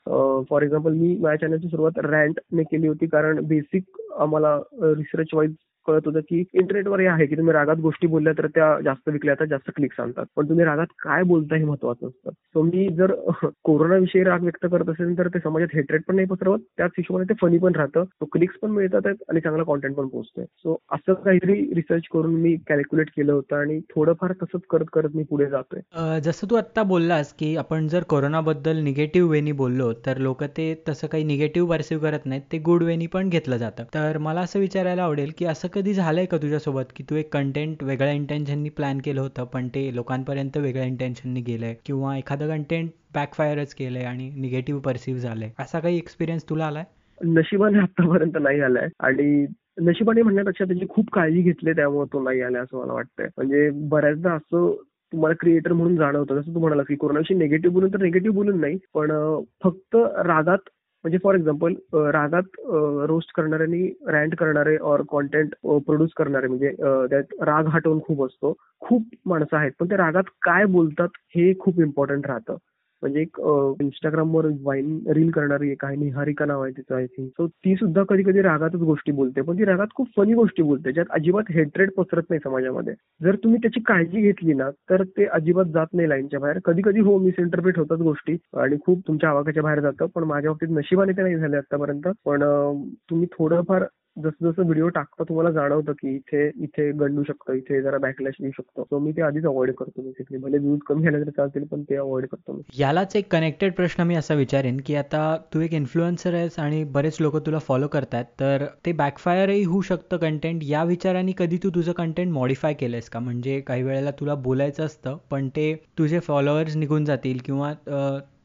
फॉर एक्झाम्पल मी माझ्या चॅनलची सुरुवात रँटने केली होती कारण बेसिक आम्हाला रिसर्च वाईज कळत होतं की इंटरनेटवर हे आहे की तुम्ही रागात गोष्टी बोलल्या तर त्या जास्त विकल्या तर जास्त क्लिक्स आणतात पण तुम्ही रागात काय बोलता हे महत्वाचं असतं. सो मी जर कोरोनाविषयी राग व्यक्त करत असेल तर ते समाजात हेट्रेट पण नाही पसरवत त्याच हिशोबाने ते फनी पण राहतं. सो क्लिक्स पण मिळतात आणि चांगला कॉन्टेंट पण पोहोचतोय. सो असं काहीतरी रिसर्च करून मी कॅल्क्युलेट केलं होतं आणि थोडंफार तसंच करत करत मी पुढे जातोय. जसं तू आता बोललास की आपण जर कोरोनाबद्दल निगेटिव्ह वेनी बोललो तर लोक ते तसं काही निगेटिव्ह परसिव्ह करत नाहीत ते गुड वेनी पण घेतलं जातं. तर मला असं विचारायला आवडेल की असं कधी झालंय का तुझ्यासोबत की तू एक कंटेंट वेगळ्या इंटेन्शननी प्लॅन केलं होतं पण ते लोकांपर्यंत वेगळ्या इंटेन्शननी गेलंय? किंवा एखादं कंटेंट बॅकफायरच केलंय आणि निगेटिव्ह परसिव्ह झालंय? असा काही एक्सपिरियन्स तुला आलाय? नशिबाने आतापर्यंत नाही आलाय. आणि नशिबाने म्हणण्यापेक्षा त्याची खूप काळजी घेतली त्यामुळे तो नाही आलाय असं मला वाटतंय. म्हणजे बऱ्याचदा असं तुम्हाला क्रिएटर म्हणून जाणवतं. जसं तू म्हणाला की कोरोनाविषयी निगेटिव्ह बोलून तर निगेटिव्ह बोलून नाही. पण फक्त रागात म्हणजे फॉर एक्झाम्पल रागात रोस्ट करणाऱ्यांनी रँट करणारे और कॉन्टेंट प्रोड्यूस करणारे म्हणजे त्यात राग हा टोन खूप असतो. खूप माणसं आहेत पण ते रागात काय बोलतात हे खूप इम्पॉर्टंट राहतं. म्हणजे एक इंस्टाग्रामवर वाईन रील करणारी एक आहे निहारिका नाव आहे तिचं आय थिंक सो ती सुद्धा कधी कधी रागातच गोष्टी बोलते पण ती रागात खूप फनी गोष्टी बोलते ज्यात अजिबात हेट्रेड पसरत नाही समाजामध्ये. जर तुम्ही त्याची काळजी घेतली ना तर ते अजिबात जात नाही लाईनच्या बाहेर. कधी कधी हो मिसइंटरप्रिट होतात गोष्टी आणि खूप तुमच्या आवाकाच्या बाहेर जातं पण माझ्या बाबतीत नशिबाने ते नाही झाले आतापर्यंत. पण तुम्ही थोडंफार जसं जसं व्हिडिओ टाकतो तुम्हाला जाणवतं की इथे इथे गंडू शकतं इथे जरा बॅकलॅश येऊ शकतो. सो मी ते आधीच अवॉइड करतो बेसिकली भले व्ह्यूज कमी झाले तरी चालतील पण ते अवॉइड करतो मी. यालाच एक कनेक्टेड प्रश्न मी असा विचारेन की आता तू एक इन्फ्लुएन्सर आहेस आणि बरेच लोक तुला फॉलो करतात तर ते बॅकफायरही होऊ शकतं कंटेंट या विचाराने कधी तू तुझं कंटेंट मॉडिफाय केलंयस का? म्हणजे काही वेळेला तुला बोलायचं असतं पण ते तुझे फॉलोअर्स निघून जातील किंवा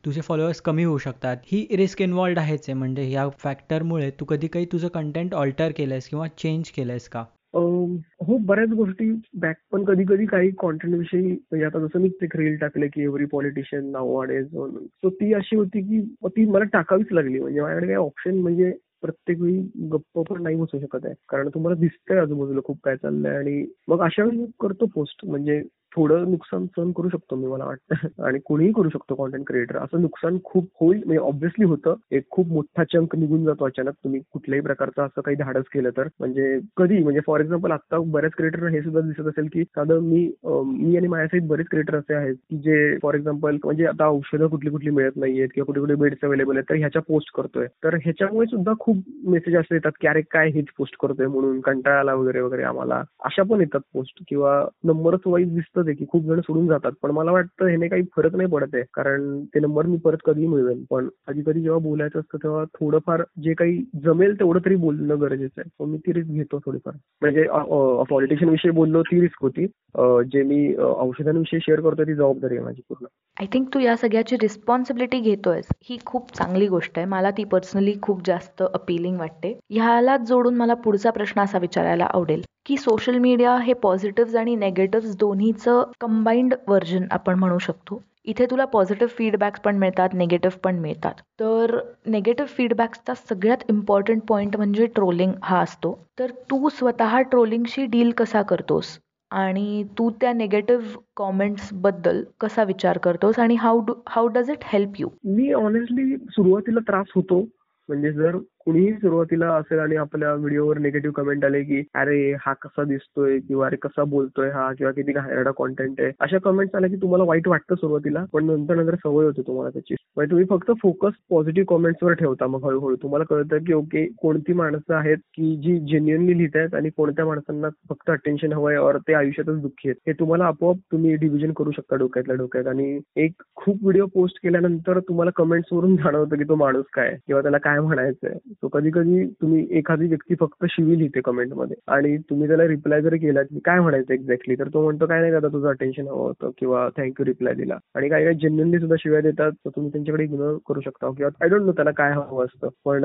तुझे फॉलोअर्स कमी होऊ शकतात. ही रिस्क इन्वॉल्ड आहेच आहे. म्हणजे या फॅक्टरमुळे तू कधी काही तुझं कंटेंट ऑल्टर केलंयस किंवा चेंज केलंयस का? हो बऱ्याच गोष्टी बॅक पण कधी कधी काही कॉन्टेंट विषयी म्हणजे आता जसं मी एक रील टाकले की एव्हरी पॉलिटिशियन नाव म्हणून. सो ती अशी होती की ती मला टाकावीच लागली. म्हणजे माझ्याकडे काही ऑप्शन म्हणजे प्रत्येक वेळी गप्प पण नाही बसू शकत आहे. कारण तुम्हाला दिसतंय आजूबाजूला खूप काय चाललंय आणि मग अशा वेळी करतो पोस्ट म्हणजे थोडं नुकसान सहन करू शकतो मी मला वाटतं. आणि कोणीही करू शकतो कॉन्टेंट क्रिएटर असं नुकसान खूप होईल म्हणजे ऑब्व्हियसली होतं. एक खूप मोठा चंक निघून जातो अचानक. तुम्ही कुठल्याही प्रकारचं असं काही धाडस केलं तर. म्हणजे कधी म्हणजे फॉर एक्झाम्पल आता बऱ्याच क्रिएटर हे सुद्धा दिसत असेल की साधं मी मी आणि माझ्यासहित बरेच क्रिएटर असे आहेत की जे फॉर एक्झाम्पल म्हणजे आता औषधं कुठली कुठली मिळत नाहीयेत किंवा कुठे कुठे बेड्स अवेलेबल आहेत तर ह्याच्या पोस्ट करतोय. तर ह्याच्यामुळे सुद्धा खूप मेसेज असे येतात की अरे काय हेच पोस्ट करतोय म्हणून कंटाळाला वगैरे वगैरे आम्हाला. अशा पण येतात पोस्ट किंवा नंबरच वाईज दिसतं ते की खूप जण सोडून जातात. पण मला वाटतं ह्याने काही फरक नाही पडत आहे. कारण ते नंबर मी परत कधी मिळवेल. पण कधी कधी जेव्हा बोलायचं असतं तेव्हा थोडंफार जे काही जमेल तेवढं तरी बोलणं गरजेचं आहे. मी ती रिस्क घेतो थोडीफार. म्हणजे पॉलिटिशियन विषयी बोललो ती रिस्क होती. जे मी औषधांविषयी शेअर करतो ती जबाबदारी आहे माझी पूर्ण. आय थिंक तू या सगळ्याची रिस्पॉन्सिबिलिटी घेतोयस. ही खूप चांगली गोष्ट आहे. मला ती पर्सनली खूप जास्त अपिलिंग वाटते. ह्याला जोडून मला पुढचा प्रश्न असा विचारायला आवडेल. की सोशल मीडिया हे पॉझिटिव्ह आणि नेगेटिव्ह दोन्हीचं कंबाईंड व्हर्जन आपण म्हणू शकतो. इथे तुला पॉझिटिव्ह फीडबॅक्स पण मिळतात निगेटिव्ह पण मिळतात. तर निगेटिव्ह फीडबॅक्सचा सगळ्यात इम्पॉर्टंट पॉईंट म्हणजे ट्रोलिंग हा असतो. तर तू स्वतः ट्रोलिंगशी डील कसा करतोस? आणि तू त्या निगेटिव्ह कॉमेंट्सबद्दल कसा विचार करतोस? आणि how do how does it help you me honestly सुरुवातीला त्रास होतो. म्हणजे जर कुणीही सुरुवातीला असेल आणि आपल्या व्हिडिओवर निगेटिव्ह कमेंट आले की अरे हा कसा दिसतोय? किंवा अरे कसा बोलतोय हा? किंवा किती घाणेरडा कॉन्टेंट आहे? अशा कमेंट्स आल्या की तुम्हाला वाईट वाटतं सुरुवातीला पण नंतर नंतर सवय होते तुम्हाला त्याची. म्हणजे तुम्ही फक्त फोकस पॉझिटिव्ह कॉमेंट्सवर ठेवता मग हळूहळू. तुम्हाला कळतं की ओके कोणती माणसं आहेत की जी जेन्युअनली लिहित आहेत आणि कोणत्या माणसांना फक्त अटेन्शन हवंय और ते आयुष्यातच दुःखी आहेत? हे तुम्हाला आपोआप तुम्ही डिव्हिजन करू शकता डोक्यातल्या डोक्यात. आणि एक खूप व्हिडिओ पोस्ट केल्यानंतर तुम्हाला कमेंट्स वरून जाणवतं की तो माणूस काय किंवा त्याला काय म्हणायचंय. तो कधी कधी तुम्ही एखादी व्यक्ती फक्त शिवी लिहिते कमेंटमध्ये आणि तुम्ही त्याला रिप्लाय जर केला की काय म्हणायचं एक्झॅक्टली तर तो म्हणतो काय नाही का तुझं अटेन्शन हवं होतं किंवा थँक्यू रिप्लाय दिला. आणि काही काही जेन्युनली सुद्धा शिवाय देतात तर तुम्ही त्यांच्याकडे इग्नोर करू शकता. किंवा आय डोंट नो त्याला काय हवं असतं. पण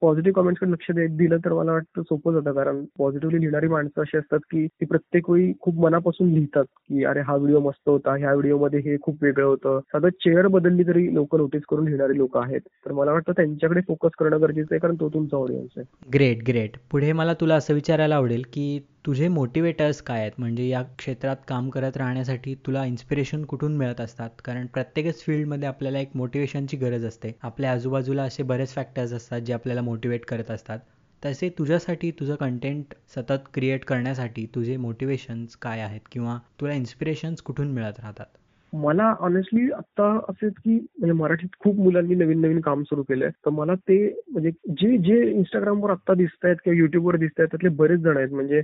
पॉझिटिव्ह कमेंट्सकडे लक्ष देत दिलं तर मला वाटतं सोपंच होतं कारण पॉझिटिव्हली लिहिणारी माणसं अशी असतात की ती प्रत्येक वेळी खूप मनापासून लिहितात की अरे हा व्हिडिओ मस्त होता. ह्या व्हिडिओमध्ये हे खूप वेगळं होतं. साधं चेअर बदलली तरी लोक नोटीस करून लिहिणारी लोक आहेत. तर मला वाटतं त्यांच्याकडे फोकस करणं गरजेचं आहे कारण तो तुमचा ऑडियन्स आहे. ग्रेट ग्रेट पुढे मला तुला असं विचारायला आवडेल की तुझे मोटिवेटर्स काय आहेत? म्हणजे या क्षेत्रात काम करत राहण्यासाठी तुला इन्स्पिरेशन कुठून मिळत असतात? कारण प्रत्येकच फील्डमध्ये आपल्याला एक मोटिवेशनची गरज असते. आपल्या आजूबाजूला असे बरेच फॅक्टर्स असतात जे आपल्याला मोटिवेट करत असतात. तसे तुझ्यासाठी तुझं कंटेंट सतत क्रिएट करण्यासाठी तुझे मोटिवेशन्स काय आहेत? किंवा तुला इन्स्पिरेशन्स कुठून मिळत राहतात? मला ऑनेस्टली आता असेच की म्हणजे मराठीत खूप मुलांनी नवीन नवीन काम सुरू केलंय तर मला ते म्हणजे जे जे इंस्टाग्रामवर आता दिसत आहेत किंवा युट्यूबवर दिसत आहेत त्यातले बरेच जण आहेत. म्हणजे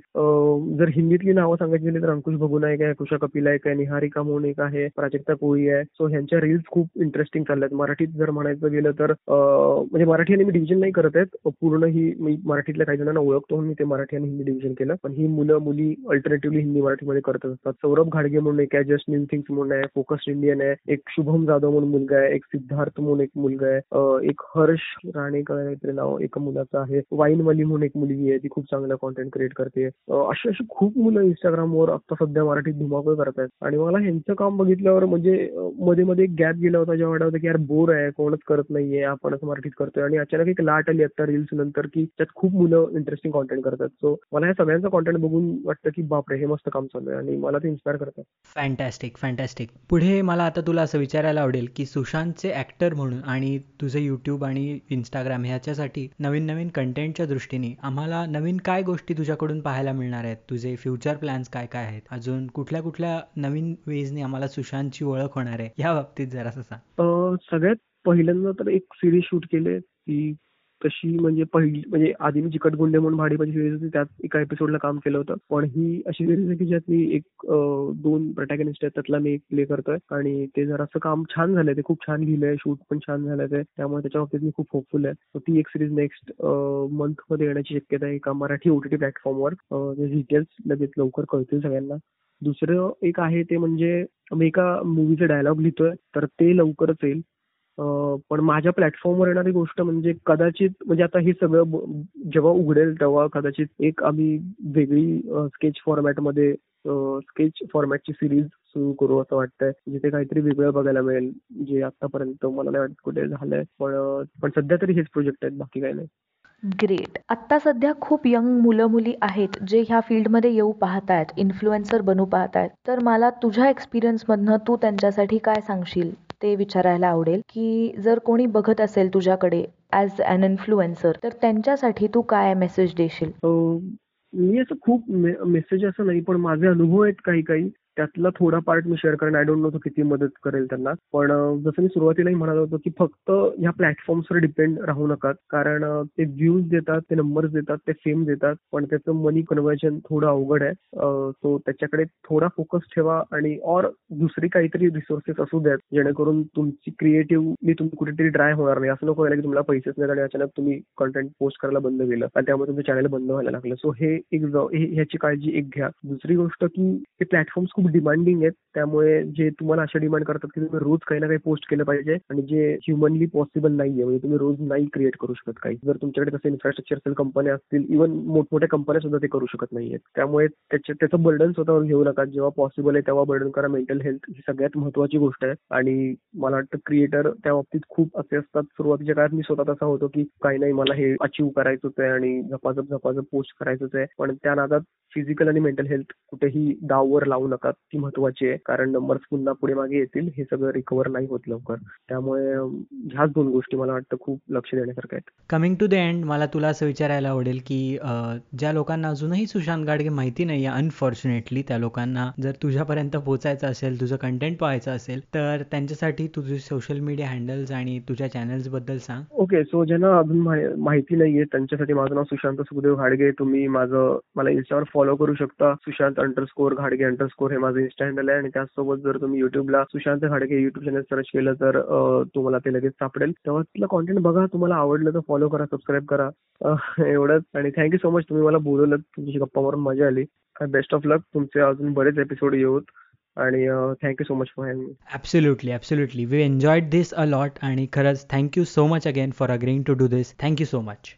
जर हिंदीतली नावं सांगायची गेली तर अंकुश भगू नाईक आहे कुशा कपिल आहे काय निहारिका म्हणून एक आहे प्राजक्ता कोळी आहे. सो ह्यांच्या रील्स खूप इंटरेस्टिंग चालल्यात. मराठीत जर म्हणायचं गेलं तर म्हणजे मराठी आणि मी डिव्हिजन नाही करत आहेत. पूर्ण ही मी मराठीतल्या काही जणांना ओळखतो मी ते मराठी आणि हिंदी डिव्हिजन केलं. पण ही मुलं मुली अल्टरनेटिव्हली हिंदी मराठीमध्ये करत असतात. सौरभ घाडगे म्हणून एक आहे जस्ट न्यू थिंग्स म्हणून आहे फोकस इंडियन आहे एक शुभम जाधव म्हणून मुलगा आहे एक सिद्धार्थ म्हणून एक मुलगा आहे एक हर्ष राणे काहीतरी नाव एका मुलाचं आहे वाईनवाली म्हणून एक मुलगी आहे ती खूप चांगलं कॉन्टेंट क्रिएट करते. अशी अशी खूप मुलं इंस्टाग्रामवर आता सध्या मराठीत धुमाकूळ करत आहेत आणि मला ह्यांचं काम बघितल्यावर म्हणजे मध्ये मध्ये एक गॅप गेला होता जेव्हा वाटत की यार बोर आहे कोणच करत नाहीये आपणच मराठीत करतोय. आणि अचानक एक लाट आली आता रील्स नंतर की त्यात खूप मुलं इंटरेस्टिंग कॉन्टेंट करतात. सो मला या सगळ्यांचं कॉन्टेंट बघून वाटतं की बापरे हे मस्त काम चालू आहे आणि मला ते इन्स्पायर करतात. फॅन्टॅस्टिक फॅन्टॅस्टिक पुढे मला आता तुला असं विचारायला आवडेल की सुशांतचे ऍक्टर म्हणून आणि तुझे यूट्यूब आणि इंस्टाग्राम ह्याच्यासाठी नवीन नवीन कंटेंटच्या दृष्टीने आम्हाला नवीन काय गोष्टी तुझ्याकडून पाहायला मिळणार आहेत? तुझे फ्युचर प्लॅन्स काय काय आहेत? अजून कुठल्या कुठल्या नवीन वेजने आम्हाला सुशांतची ओळख होणार आहे? या बाबतीत जरा सांग. सगळ्यात पहिल्यांदा तर एक सिरीज शूट केली ती तशी म्हणजे पहिली म्हणजे आधी मी चिकटगुंडे म्हणून भाडीपाची सिरीज होती त्यात एका एपिसोडला काम केलं होतं. पण ही अशी सिरीज आहे की ज्यात मी एक दोन प्रोटॅगनिस्ट आहेत त्यातला मी एक प्ले करतोय. आणि ते जरासं काम छान झालंय ते खूप छान लिहिलंय शूट पण छान झालंय ते. त्यामुळे त्याच्या बाबतीत मी खूप होपफुल आहे. ती एक सिरीज नेक्स्ट मंथमध्ये येण्याची शक्यता आहे एका मराठी ओटीटी प्लॅटफॉर्मवर डिटेल्स लगेच लवकर कळतील सगळ्यांना. दुसरं एक आहे ते म्हणजे मी एका मूवीचे डायलॉग लिहितोय तर ते लवकरच येईल. पण माझ्या प्लॅटफॉर्मवर येणारी गोष्ट म्हणजे कदाचित म्हणजे आता हे सगळं जेव्हा उघडेल तेव्हा कदाचित एक आम्ही वेगळी स्केच फॉर्मॅटमध्ये स्केच फॉर्मॅटची सिरीज सुरू करू असं वाटतंय. जिथे काहीतरी वेगळं बघायला मिळेल जे आतापर्यंत मला नाही वाटत कुठे झालंय. पण पण सध्या तरी हेच प्रोजेक्ट आहेत बाकी काही नाही. ग्रेट आत्ता सध्या खूप यंग मुलं मुली आहेत जे ह्या फील्डमध्ये येऊ पाहतायत इन्फ्लुएन्सर बनू पाहतायत. तर मला तुझ्या एक्सपिरियन्समधनं तू त्यांच्यासाठी काय सांगशील? ते विचारायला आवडेल की जर कोणी बघत असेल तुझ्याकडे ॲज अन इन्फ्लुएन्सर तर त्यांच्यासाठी तू काय मेसेज देशील? मी असं खूप मेसेज असं नाही पण माझे अनुभव आहेत काही काही त्यातला थोडा पार्ट मी शेअर करेन. आय डोंट नो तो किती मदत करेल त्यांना. पण जसं मी सुरुवातीलाही म्हणालो होतो की फक्त ह्या प्लॅटफॉर्म्सवर डिपेंड राहू नका कारण ते व्ह्यूज देतात ते नंबर्स देतात ते फेम देतात पण त्याचं मनी कन्व्हर्जन थोडं अवघड आहे. सो त्याच्याकडे थोडा फोकस ठेवा आणि और दुसरी काहीतरी रिसोर्सेस असू द्यात जेणेकरून तुमची क्रिएटिव्हली तुम्ही कुठेतरी ड्राय होणार नाही. असं नको व्हायला की तुम्हाला पैसेच नाही आणि अचानक तुम्ही कंटेंट पोस्ट करायला बंद केलं आणि त्यामुळे तुमचं चॅनल बंद व्हायला लागलं. सो हे एक ह्याची काळजी एक घ्या. दुसरी गोष्ट की हे प्लॅटफॉर्म्स खूप डिमांडिंग आहेत. त्यामुळे जे तुम्हाला अशा डिमांड करतात की तुम्ही रोज काही ना काही पोस्ट केलं पाहिजे आणि जे ह्युमनली पॉसिबल नाहीये म्हणजे तुम्ही रोज नाही क्रिएट करू शकत काही. जर तुमच्याकडे तसे इन्फ्रास्ट्रक्चर असेल कंपन्या असतील इव्हन मोठमोठ्या कंपन्या सुद्धा ते करू शकत नाहीयेत. त्यामुळे त्याचं बर्डन स्वतःवर घेऊ नका. जेव्हा पॉसिबल आहे तेव्हा बर्डन करा. मेंटल हेल्थ ही सगळ्यात महत्वाची गोष्ट आहे. आणि मला वाटतं क्रिएटर त्या बाबतीत खूप असे असतात. सुरुवातीच्या काळात मी स्वतः तसा होतो की काही नाही मला हे अचीव्ह करायचंच आहे आणि झपाझप झपाझप पोस्ट करायचंच आहे. पण त्या नादात फिजिकल आणि मेंटल हेल्थ कुठेही दाववर लावू नका. ती महत्वाची आहे. कारण नंबर्स पुन्हा पुढे मागे येतील हे सगळं रिकव्हर नाही होत लवकर. त्यामुळे ह्याच दोन गोष्टी मला वाटतं खूप लक्ष देण्यासारख्या आहेत. कमिंग टू द एंड मला तुला असं विचारायला आवडेल की ज्या लोकांना अजूनही सुशांत गाडगे माहिती नाही अनफॉर्च्युनेटली त्या लोकांना जर तुझ्यापर्यंत पोहोचायचं असेल तुझं कंटेंट पाहायचं असेल तर त्यांच्यासाठी तुझे सोशल मीडिया हँडल्स आणि तुझ्या चॅनल्सबद्दल सांग. ओके सो ज्यांना अजून माहिती नाहीये त्यांच्यासाठी माझं नाव सुशांत सुखदेव घाडगे. तुम्ही माझं मला इन्स्टावर फॉलो करू शकता. सुशांत अंडरस्कोर घाडगे अंडरस्कोर हे माझं इन्स्टा हँडल आहे आणि त्याचसोबत जर तुम्ही युट्यूबला Sushant Khadke YouTube channel search केलं तर तुम्हाला ते लगेच सापडेल. तेव्हा तिथलं कॉन्टेंट बघा तुम्हाला आवडलं तर फॉलो करा सबस्क्राईब करा. एवढंच. आणि थँक्यू सो मच तुम्ही मला बोलवलं तुमची गप्पा मारून मजा आली. बेस्ट ऑफ लक तुमचे अजून बरेच एपिसोड येऊत. आणि thank you so much for having absolutely absolutely we enjoyed this a lot आणि खरंच thank you so much again for agreeing to do this thank you so much